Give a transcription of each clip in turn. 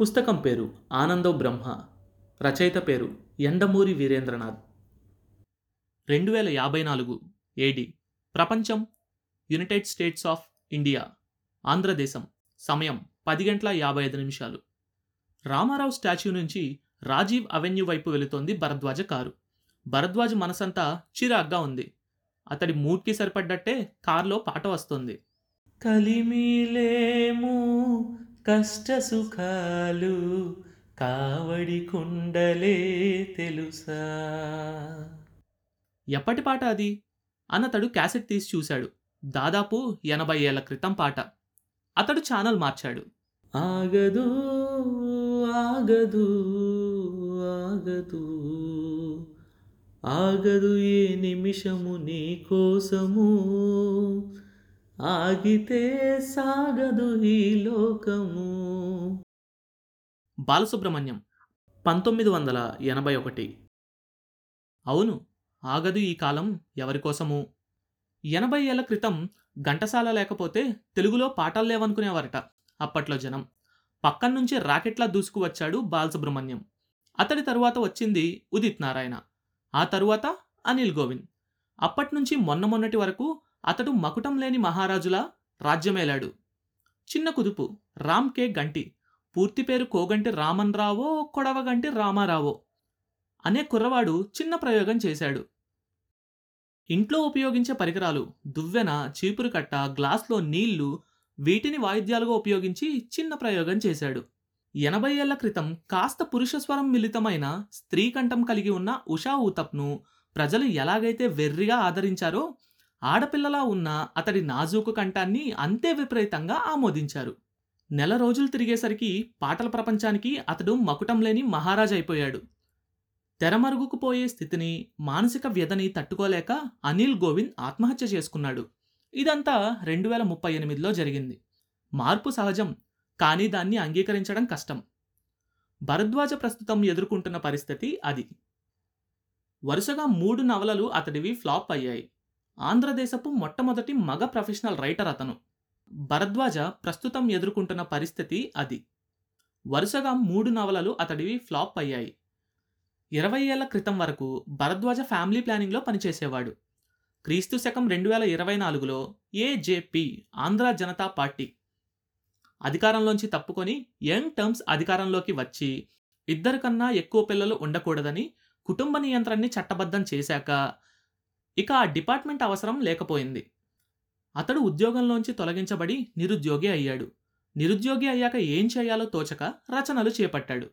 పుస్తకం పేరు ఆనందో బ్రహ్మ రచయిత పేరు ఎండమూరి వీరేంద్రనాథ్. రెండు వేల యాభై నాలుగు ఏడి ప్రపంచం United states of India Andhradesam సమయం పది గంటల యాభై ఐదు నిమిషాలు. రామారావు స్టాచ్యూ నుంచి రాజీవ్ అవెన్యూ వైపు వెళుతోంది భరద్వాజ కారు. భరద్వాజ్ మనసంతా చిరాగ్గా ఉంది. అతడి మూడ్కి సరిపడ్డట్టే కారులో పాట వస్తుంది. కలిమిలేము కష్ట సుఖాలు కావడి కుండలే తెలుసా? ఎప్పటి పాట అది? అన్నతడు క్యాసెట్ తీసి చూశాడు. దాదాపు ఎనభై ఏళ్ళ క్రితం పాట. అతడు ఛానల్ మార్చాడు. ఆగదు ఆగదు ఆగదు. ఆగదు ఏ నిమిషము నీ కోసము. ఆగితే సాగదు ఈ లోకము. బాలసుబ్రహ్మణ్యం పంతొమ్మిది వందల ఎనభై ఒకటి. అవును ఆగదు ఈ కాలం ఎవరి కోసము? ఎనభై ఏళ్ళ క్రితం ఘంటసాల లేకపోతే తెలుగులో పాటలు లేవనుకునేవారట అప్పట్లో జనం. పక్కన నుంచి రాకెట్లా దూసుకువచ్చాడు బాలసుబ్రహ్మణ్యం. అతడి తరువాత వచ్చింది ఉదిత్ నారాయణ ఆ తరువాత అనిల్ గోవింద్. అప్పటి నుంచి మొన్న మొన్నటి వరకు అతడు మకుటం లేని మహారాజులా రాజ్యమేలాడు. చిన్న కుదుపు రామ్ కే గంటి పూర్తి పేరు కోగంటి రామన్ రావో కొడవగంటి రామారావో అనే కుర్రవాడు చిన్న ప్రయోగం చేశాడు. ఇంట్లో ఉపయోగించే పరికరాలు దువ్వెన చీపురు కట్ట గ్లాస్లో నీళ్ళు వీటిని వాయిద్యాలుగా ఉపయోగించి చిన్న ప్రయోగం చేశాడు. ఎనభై ఏళ్ళ క్రితం కాస్త పురుషస్వరం మిళితమైన స్త్రీ కంఠం కలిగి ఉన్న ఉషా ఊతప్ను ప్రజలు ఎలాగైతే వెర్రిగా ఆదరించారో ఆడపిల్లలా ఉన్న అతడి నాజూకు కంఠాన్ని అంతే విపరీతంగా ఆమోదించారు. నెల రోజులు తిరిగేసరికి పాటల ప్రపంచానికి అతడు మకుటం లేని మహారాజ్ అయిపోయాడు. తెరమరుగుకుపోయే స్థితిని మానసిక వ్యధని తట్టుకోలేక అనిల్ గోవింద్ ఆత్మహత్య చేసుకున్నాడు. ఇదంతా రెండు వేల ముప్పై ఎనిమిదిలో జరిగింది. మార్పు సహజం కానీ దాన్ని అంగీకరించడం కష్టం. భరద్వాజ ప్రస్తుతం ఎదుర్కొంటున్న పరిస్థితి అది. వరుసగా మూడు నవలలు అతడివి ఫ్లాప్ అయ్యాయి. ఆంధ్రదేశపు మొట్టమొదటి మగ ప్రొఫెషనల్ రైటర్ అతను. భరద్వాజ ప్రస్తుతం ఎదుర్కొంటున్న పరిస్థితి అది. వరుసగా మూడు నవలలు అతడివి ఫ్లాప్ అయ్యాయి. ఇరవై ఏళ్ళ క్రితం వరకు భరద్వాజ ఫ్యామిలీ ప్లానింగ్లో పనిచేసేవాడు. క్రీస్తు శకం రెండు వేల ఇరవై నాలుగులో ఏజేపీ ఆంధ్ర జనతా పార్టీ అధికారంలోంచి తప్పుకొని యంగ్ టర్మ్స్ అధికారంలోకి వచ్చి ఇద్దరు కన్నా ఎక్కువ పిల్లలు ఉండకూడదని కుటుంబ నియంత్రణని చట్టబద్ధం చేశాక ఇక ఆ డిపార్ట్మెంట్ అవసరం లేకపోయింది. అతడు ఉద్యోగంలోంచి తొలగించబడి నిరుద్యోగి అయ్యాడు. నిరుద్యోగి అయ్యాక ఏం చేయాలో తోచక రచనలు చేపట్టాడు.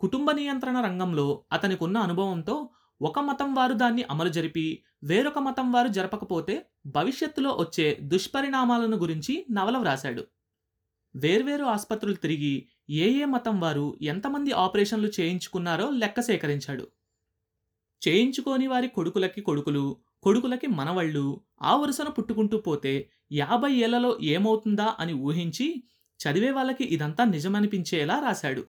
కుటుంబ నియంత్రణ రంగంలో అతనికున్న అనుభవంతో ఒక మతం వారు దాన్ని అమలు జరిపి వేరొక మతం వారు జరపకపోతే భవిష్యత్తులో వచ్చే దుష్పరిణామాలను గురించి నవల వ్రాశాడు. వేర్వేరు ఆసుపత్రులు తిరిగి ఏ ఏ మతం వారు ఎంతమంది ఆపరేషన్లు చేయించుకున్నారో లెక్క సేకరించాడు. చేయించుకోని వారి కొడుకులకి కొడుకులు కొడుకులకి మనవళ్ళు ఆ వరుసన పుట్టుకుంటూ పోతే యాభై ఏళ్ళలో ఏమవుతుందా అని ఊహించి చదివే వాళ్ళకి ఇదంతా నిజమనిపించేలా రాశాడు.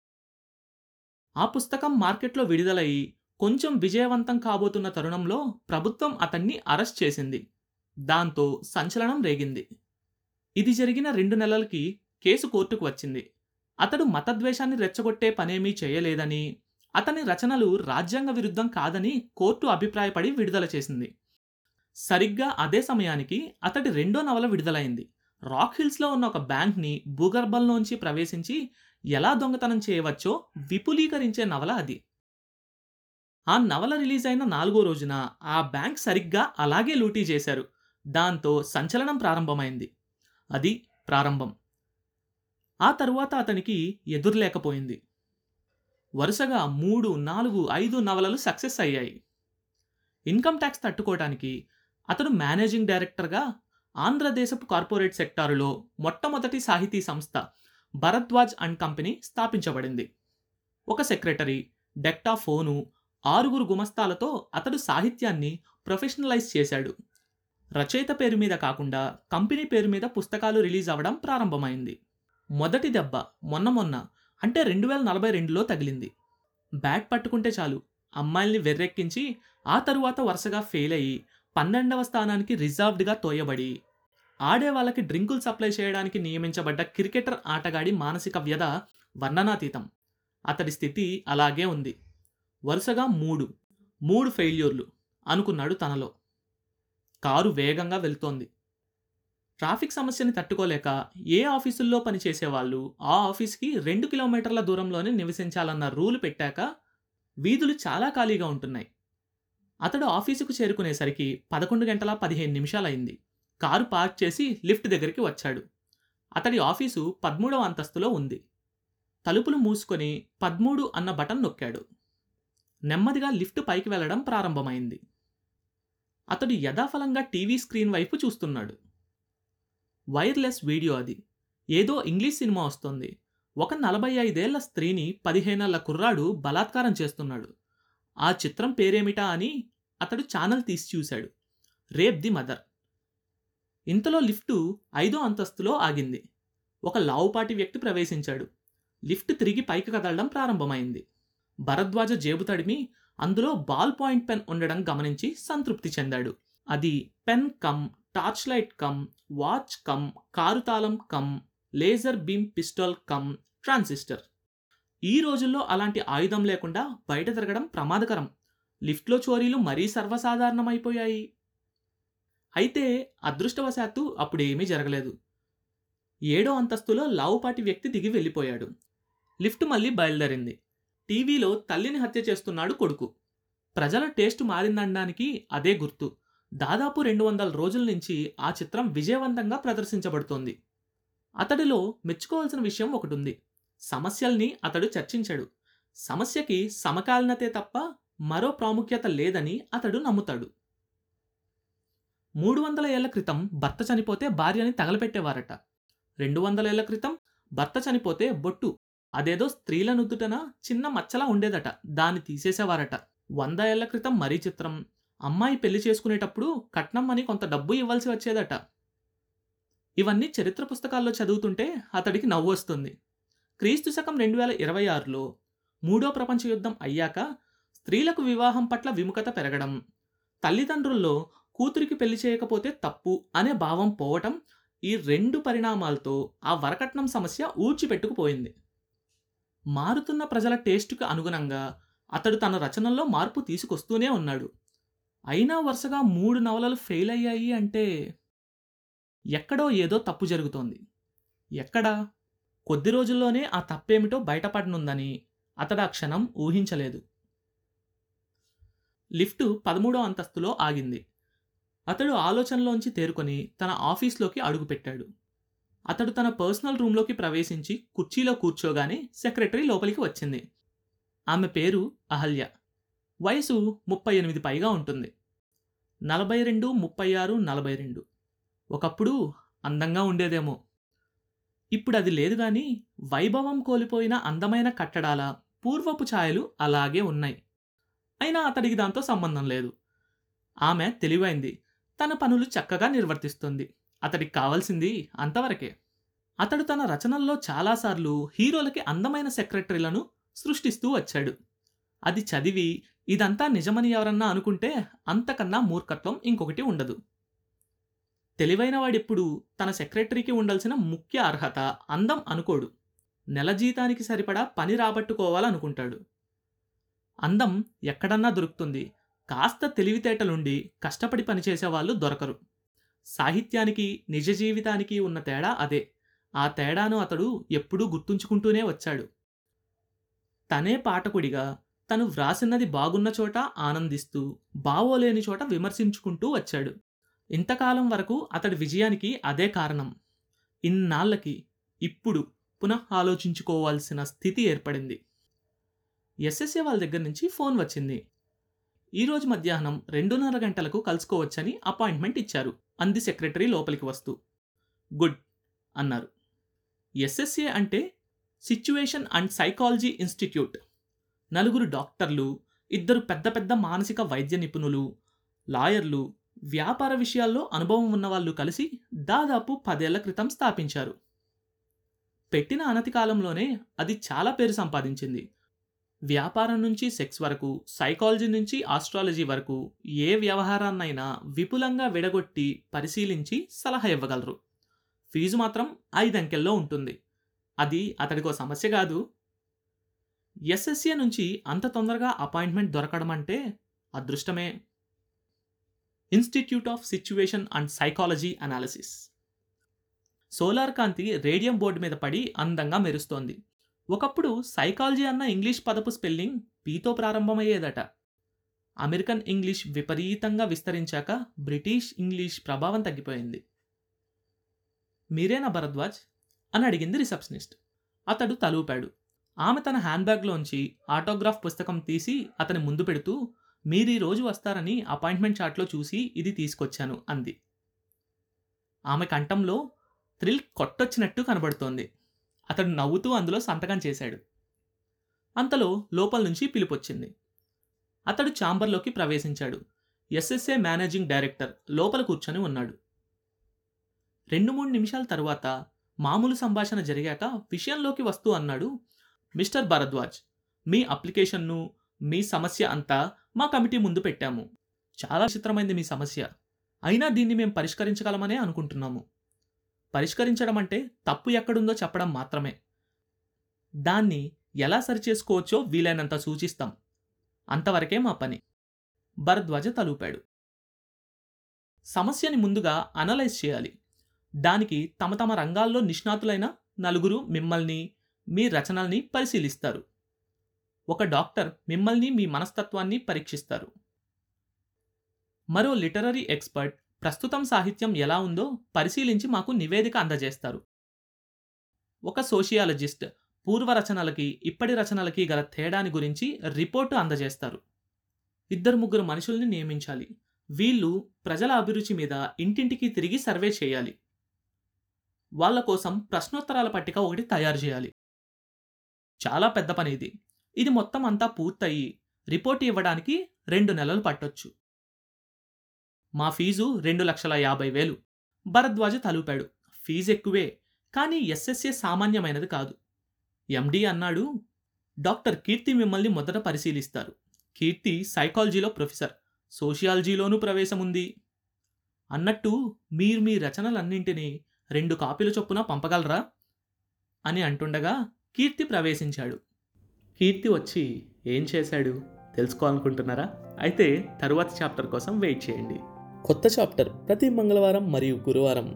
ఆ పుస్తకం మార్కెట్లో విడుదలై కొంచెం విజయవంతం కాబోతున్న తరుణంలో ప్రభుత్వం అతన్ని అరెస్ట్ చేసింది. దాంతో సంచలనం రేగింది. ఇది జరిగిన రెండు నెలలకి కేసు కోర్టుకు వచ్చింది. అతడు మతద్వేషాన్ని రెచ్చగొట్టే పనేమీ చేయలేదని అతని రచనలు రాజ్యాంగ విరుద్ధం కాదని కోర్టు అభిప్రాయపడి విడుదల చేసింది. సరిగ్గా అదే సమయానికి అతడి రెండో నవల విడుదలైంది. రాక్ హిల్స్లో ఉన్న ఒక బ్యాంక్ని భూగర్భంలోంచి ప్రవేశించి ఎలా దొంగతనం చేయవచ్చో విపులీకరించే నవల అది. ఆ నవల రిలీజ్ అయిన నాలుగో రోజున ఆ బ్యాంక్ సరిగ్గా అలాగే లూటీ చేశారు. దాంతో సంచలనం ప్రారంభమైంది. అది ప్రారంభం. ఆ తరువాత అతనికి ఎదురులేకపోయింది. వరుసగా మూడు నాలుగు ఐదు నవలలు సక్సెస్ అయ్యాయి. ఇన్కమ్ ట్యాక్స్ తట్టుకోవడానికి అతడు మేనేజింగ్ డైరెక్టర్గా ఆంధ్రదేశపు కార్పొరేట్ సెక్టారులో మొట్టమొదటి సాహితీ సంస్థ భరద్వాజ్ అండ్ కంపెనీ స్థాపించబడింది. ఒక సెక్రటరీ డెక్టా ఫోను ఆరుగురు గుమస్తాలతో అతడు సాహిత్యాన్ని ప్రొఫెషనలైజ్ చేశాడు. రచయిత పేరు మీద కాకుండా కంపెనీ పేరు మీద పుస్తకాలు రిలీజ్ అవ్వడం ప్రారంభమైంది. మొదటి దెబ్బ మొన్న మొన్న అంటే రెండు వేల నలభై రెండులో తగిలింది. బ్యాట్ పట్టుకుంటే చాలు. అమ్మాయిల్ని వెర్రెక్కించి ఆ తరువాత వరుసగా ఫెయిల్ అయ్యి పన్నెండవ స్థానానికి రిజర్వ్డ్గా తోయబడి ఆడే వాళ్ళకి డ్రింకులు సప్లై చేయడానికి నియమించబడ్డ క్రికెటర్ ఆటగాడి మానసిక వ్యధ వర్ణనాతీతం. అతడి స్థితి అలాగే ఉంది. వరుసగా మూడు. మూడు ఫెయిల్యూర్లు అనుకున్నాడు తనలో. కారు వేగంగా వెళ్తోంది. ట్రాఫిక్ సమస్యని తట్టుకోలేక ఏ ఆఫీసుల్లో పనిచేసే వాళ్ళు ఆ ఆఫీస్కి రెండు కిలోమీటర్ల దూరంలోనే నివసించాలన్న రూలు పెట్టాక వీధులు చాలా ఖాళీగా ఉంటున్నాయి. అతడు ఆఫీసుకు చేరుకునేసరికి పదకొండు గంటల పదిహేను నిమిషాలైంది కారు పార్క్ చేసి లిఫ్ట్ దగ్గరికి వచ్చాడు. అతడి ఆఫీసు పదమూడవ అంతస్తులో ఉంది. తలుపులు మూసుకొని పదమూడు అన్న బటన్ నొక్కాడు. నెమ్మదిగా లిఫ్ట్ పైకి వెళ్ళడం ప్రారంభమైంది. అతడు యథాఫలంగా టీవీ స్క్రీన్ వైపు చూస్తున్నాడు. వైర్లెస్ వీడియో అది. ఏదో ఇంగ్లీష్ సినిమా వస్తుంది. ఒక నలభై ఐదేళ్ళ స్త్రీని పదిహేనేళ్ళ కుర్రాడు బలాత్కారం చేస్తున్నాడు. ఆ చిత్రం పేరేమిటా అని అతడు ఛానల్ తీసి చూశాడు. Rape the mother. ఇంతలో లిఫ్టు ఐదో అంతస్తులో ఆగింది. ఒక లావుపాటి వ్యక్తి ప్రవేశించాడు. లిఫ్ట్ తిరిగి పైకి కదలడం ప్రారంభమైంది. భరద్వాజ జేబు తడిమి అందులో బాల్ పాయింట్ పెన్ ఉండడం గమనించి సంతృప్తి చెందాడు. అది pen cum torch light cum watch cum car తాళం cum laser beam pistol cum transistor. ఈ రోజుల్లో అలాంటి ఆయుధం లేకుండా బయట తిరగడం ప్రమాదకరం. లిఫ్ట్లో చోరీలు మరీ సర్వసాధారణమైపోయాయి. అయితే అదృష్టవశాత్తు అప్పుడేమీ జరగలేదు. ఏడో అంతస్తులో లావుపాటి వ్యక్తి దిగి వెళ్ళిపోయాడు. లిఫ్ట్ మళ్ళీ బయలుదేరింది. టీవీలో తల్లిని హత్య చేస్తున్నాడు కొడుకు. ప్రజల టేస్ట్ మారిందనడానికి అదే గుర్తు. దాదాపు రెండు వందల రోజుల నుంచి ఆ చిత్రం విజయవంతంగా ప్రదర్శించబడుతోంది. అతడిలో మెచ్చుకోవాల్సిన విషయం ఒకటి ఉంది సమస్యల్ని అతడు చర్చించాడు. సమస్యకి సమకాలీనతే తప్ప మరో ప్రాముఖ్యత లేదని అతడు నమ్ముతాడు. మూడు వందల ఏళ్ళ క్రితం భర్త చనిపోతే భార్యని తగలపెట్టేవారట. రెండు వందల ఏళ్ళ క్రితం భర్త చనిపోతే బొట్టు అదేదో స్త్రీల నుద్దుటన చిన్న మచ్చలా ఉండేదట. దాన్ని తీసేసేవారట. వంద ఏళ్ళ క్రితం మరీ చిత్రం. అమ్మాయి పెళ్ళి చేసుకునేటప్పుడు కట్నం అని కొంత డబ్బు ఇవ్వాల్సి వచ్చేదట. ఇవన్నీ చరిత్ర పుస్తకాల్లో చదువుతుంటే అతడికి నవ్వు వస్తుంది. క్రీస్తు శకం రెండు వేల ఇరవై ఆరులో మూడో ప్రపంచ యుద్ధం అయ్యాక స్త్రీలకు వివాహం పట్ల విముఖత పెరగడం తల్లిదండ్రుల్లో కూతురికి పెళ్ళి చేయకపోతే తప్పు అనే భావం పోవటం ఈ రెండు పరిణామాలతో ఆ వరకట్నం సమస్య ఊడ్చిపెట్టుకుపోయింది. మారుతున్న ప్రజల టేస్టుకు అనుగుణంగా అతడు తన రచనల్లో మార్పు తీసుకొస్తూనే ఉన్నాడు. అయినా వరుసగా మూడు నవలలు ఫెయిల్ అయ్యాయి అంటే ఎక్కడో ఏదో తప్పు జరుగుతోంది. ఎక్కడా? కొద్ది రోజుల్లోనే ఆ తప్పేమిటో బయటపడనుందని అతడు ఆ క్షణం ఊహించలేదు. లిఫ్టు పదమూడో అంతస్తులో ఆగింది. అతడు ఆలోచనలోంచి తేరుకొని తన ఆఫీస్లోకి అడుగుపెట్టాడు. అతడు తన పర్సనల్ రూమ్లోకి ప్రవేశించి కుర్చీలో కూర్చోగానే సెక్రటరీ లోపలికి వచ్చింది. ఆమె పేరు అహల్య. వయసు ముప్పై ఎనిమిది పైగా ఉంటుంది. నలభై రెండు ముప్పై ఆరు నలభై రెండు. ఒకప్పుడు అందంగా ఉండేదేమో. ఇప్పుడు అది లేదు కానీ వైభవం కోల్పోయిన అందమైన కట్టడాల పూర్వపు ఛాయలు అలాగే ఉన్నాయి. అయినా అతడికి దాంతో సంబంధం లేదు. ఆమె తెలివైంది. తన పనులు చక్కగా నిర్వర్తిస్తుంది. అతడికి కావాల్సింది అంతవరకే. అతడు తన రచనల్లో చాలాసార్లు హీరోలకి అందమైన సెక్రటరీలను సృష్టిస్తూ వచ్చాడు. అది చదివి ఇదంతా నిజమని ఎవరన్నా అనుకుంటే అంతకన్నా మూర్ఖత్వం ఇంకొకటి ఉండదు. తెలివైన వాడెప్పుడు తన సెక్రటరీకి ఉండాల్సిన ముఖ్య అర్హత అందం అనుకోడు. నెల జీతానికి సరిపడా పని రాబట్టుకోవాలనుకుంటాడు. అందం ఎక్కడన్నా దొరుకుతుంది. కాస్త తెలివితేటలుండి కష్టపడి పనిచేసే వాళ్ళు దొరకరు. సాహిత్యానికి నిజ జీవితానికి ఉన్న తేడా అదే. ఆ తేడాను అతడు ఎప్పుడూ గుర్తుంచుకుంటూనే వచ్చాడు. తనే పాఠకుడిగా తను వ్రాసినది బాగున్న చోట ఆనందిస్తూ బావోలేని చోట విమర్శించుకుంటూ వచ్చాడు. ఇంతకాలం వరకు అతడి విజయానికి అదే కారణం. ఇన్నాళ్ళకి ఇప్పుడు పునః ఆలోచించుకోవాల్సిన స్థితి ఏర్పడింది. ఎస్ఎస్ఏ వాళ్ళ దగ్గర నుంచి ఫోన్ వచ్చింది. ఈరోజు మధ్యాహ్నం రెండున్నర గంటలకు కలుసుకోవచ్చని అపాయింట్మెంట్ ఇచ్చారు. అంది సెక్రటరీ లోపలికి వస్తూ. గుడ్ అన్నారు. ఎస్ఎస్ఏ అంటే సిచ్యువేషన్ అండ్ సైకాలజీ ఇన్స్టిట్యూట్. నలుగురు డాక్టర్లు ఇద్దరు పెద్ద పెద్ద మానసిక వైద్య నిపుణులు లాయర్లు వ్యాపార విషయాల్లో అనుభవం ఉన్నవాళ్ళు కలిసి దాదాపు పదేళ్ళ క్రితం స్థాపించారు. పెట్టిన అనతి కాలంలోనే అది చాలా పేరు సంపాదించింది. వ్యాపారం నుంచి సెక్స్ వరకు సైకాలజీ నుంచి ఆస్ట్రాలజీ వరకు ఏ వ్యవహారాన్నైనా విపులంగా విడగొట్టి పరిశీలించి సలహా ఇవ్వగలరు. ఫీజు మాత్రం ఐదంకెల్లో ఉంటుంది. అది అతడికో సమస్య కాదు ఎస్ఎస్ఏ నుంచి అంత తొందరగా అపాయింట్మెంట్ దొరకడం అంటే అదృష్టమే. Institute of situation and psychology analysis. Solar Kanthi radium board మీద పడి అందంగా మెరుస్తోంది. ఒకప్పుడు సైకాలజీ అన్న ఇంగ్లీష్ పదపు స్పెల్లింగ్ పీతో ప్రారంభమయ్యేదట. అమెరికన్ ఇంగ్లీష్ విపరీతంగా విస్తరించాక బ్రిటిష్ ఇంగ్లీష్ ప్రభావం తగ్గిపోయింది. మీరేనా భరద్వాజ్? అని అడిగింది రిసెప్షనిస్ట్. అతడు తలూపాడు. ఆమె తన హ్యాండ్ బ్యాగ్లోంచి ఆటోగ్రాఫ్ పుస్తకం తీసి అతని ముందు పెడుతూ మీరు ఈ రోజు వస్తారని అపాయింట్మెంట్ చాట్లో చూసి ఇది తీసుకొచ్చాను అంది. ఆమె కంఠంలో థ్రిల్ కొట్టొచ్చినట్టు కనబడుతోంది. అతడు నవ్వుతూ అందులో సంతకం చేశాడు. అంతలో లోపల నుంచి పిలుపొచ్చింది. అతడు ఛాంబర్లోకి ప్రవేశించాడు. ఎస్ఎస్ఏ మేనేజింగ్ డైరెక్టర్ లోపల కూర్చొని ఉన్నాడు. రెండు మూడు నిమిషాల తరువాత మామూలు సంభాషణ జరిగాక విషయంలోకి వస్తూ అన్నాడు మిస్టర్ భరద్వాజ్ మీ అప్లికేషన్ను మీ సమస్య అంతా మా కమిటీ ముందు పెట్టాము. చాలా విచిత్రమైంది మీ సమస్య. అయినా దీన్ని మేము పరిష్కరించగలమనే అనుకుంటున్నాము. పరిష్కరించడం అంటే తప్పు ఎక్కడుందో చెప్పడం మాత్రమే. దాన్ని ఎలా సరిచేసుకోవచ్చో వీలైనంత సూచిస్తాం. అంతవరకే మా పని. భరద్వాజ తలూపాడు. సమస్యని ముందుగా అనలైజ్ చేయాలి. దానికి తమ తమ రంగాల్లో నిష్ణాతులైన నలుగురు మిమ్మల్ని మీ రచనల్ని పరిశీలిస్తారు. ఒక డాక్టర్ మిమ్మల్ని మీ మనస్తత్వాన్ని పరీక్షిస్తారు. మరో లిటరరీ ఎక్స్పర్ట్ ప్రస్తుతం సాహిత్యం ఎలా ఉందో పరిశీలించి మాకు నివేదిక అందజేస్తారు. ఒక సోషియాలజిస్ట్ పూర్వ రచనలకి ఇప్పటి రచనలకి గల తేడాని గురించి రిపోర్టు అందజేస్తారు. ఇద్దరు ముగ్గురు మనుషుల్ని నియమించాలి. వీళ్ళు ప్రజల అభిరుచి మీద ఇంటింటికి తిరిగి సర్వే చేయాలి. వాళ్ళ కోసం ప్రశ్నోత్తరాల పట్టిక ఒకటి తయారు చేయాలి. చాలా పెద్ద పని ఇది. ఇది మొత్తం అంతా పూర్తయి రిపోర్ట్ ఇవ్వడానికి రెండు నెలలు పట్టొచ్చు. మా ఫీజు రెండు లక్షల యాభై వేలు. భరద్వాజ తలుపాడు. ఫీజు ఎక్కువే కానీ ఎస్ఎస్ఏ సామాన్యమైనది కాదు. ఎండి అన్నాడు డాక్టర్ కీర్తి మిమ్మల్ని మొదట పరిశీలిస్తారు. కీర్తి సైకాలజీలో ప్రొఫెసర్ సోషియాలజీలోనూ ప్రవేశం ఉంది అన్నట్టు మీరు మీ రచనలన్నింటినీ రెండు కాపీల చొప్పున పంపగలరా అని అంటుండగా కీర్తి ప్రవేశించాడు. కీర్తి వచ్చి ఏం చేశాడు? తెలుసుకోవాలనుకుంటున్నారా? అయితే తరువాత చాప్టర్ కోసం వెయిట్ చేయండి. కొత్త చాప్టర్ ప్రతి మంగళవారం మరియు గురువారం.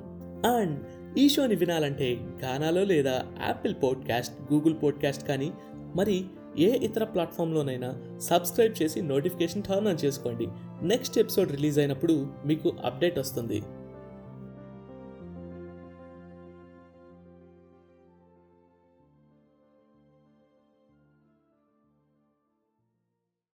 అండ్ ఈ షోని వినాలంటే గానాలో లేదా యాపిల్ పాడ్కాస్ట్ గూగుల్ పాడ్కాస్ట్ కానీ మరి ఏ ఇతర ప్లాట్ఫామ్లోనైనా సబ్స్క్రైబ్ చేసి నోటిఫికేషన్ టర్న్ ఆన్ చేసుకోండి. నెక్స్ట్ ఎపిసోడ్ రిలీజ్ అయినప్పుడు మీకు అప్డేట్ వస్తుంది.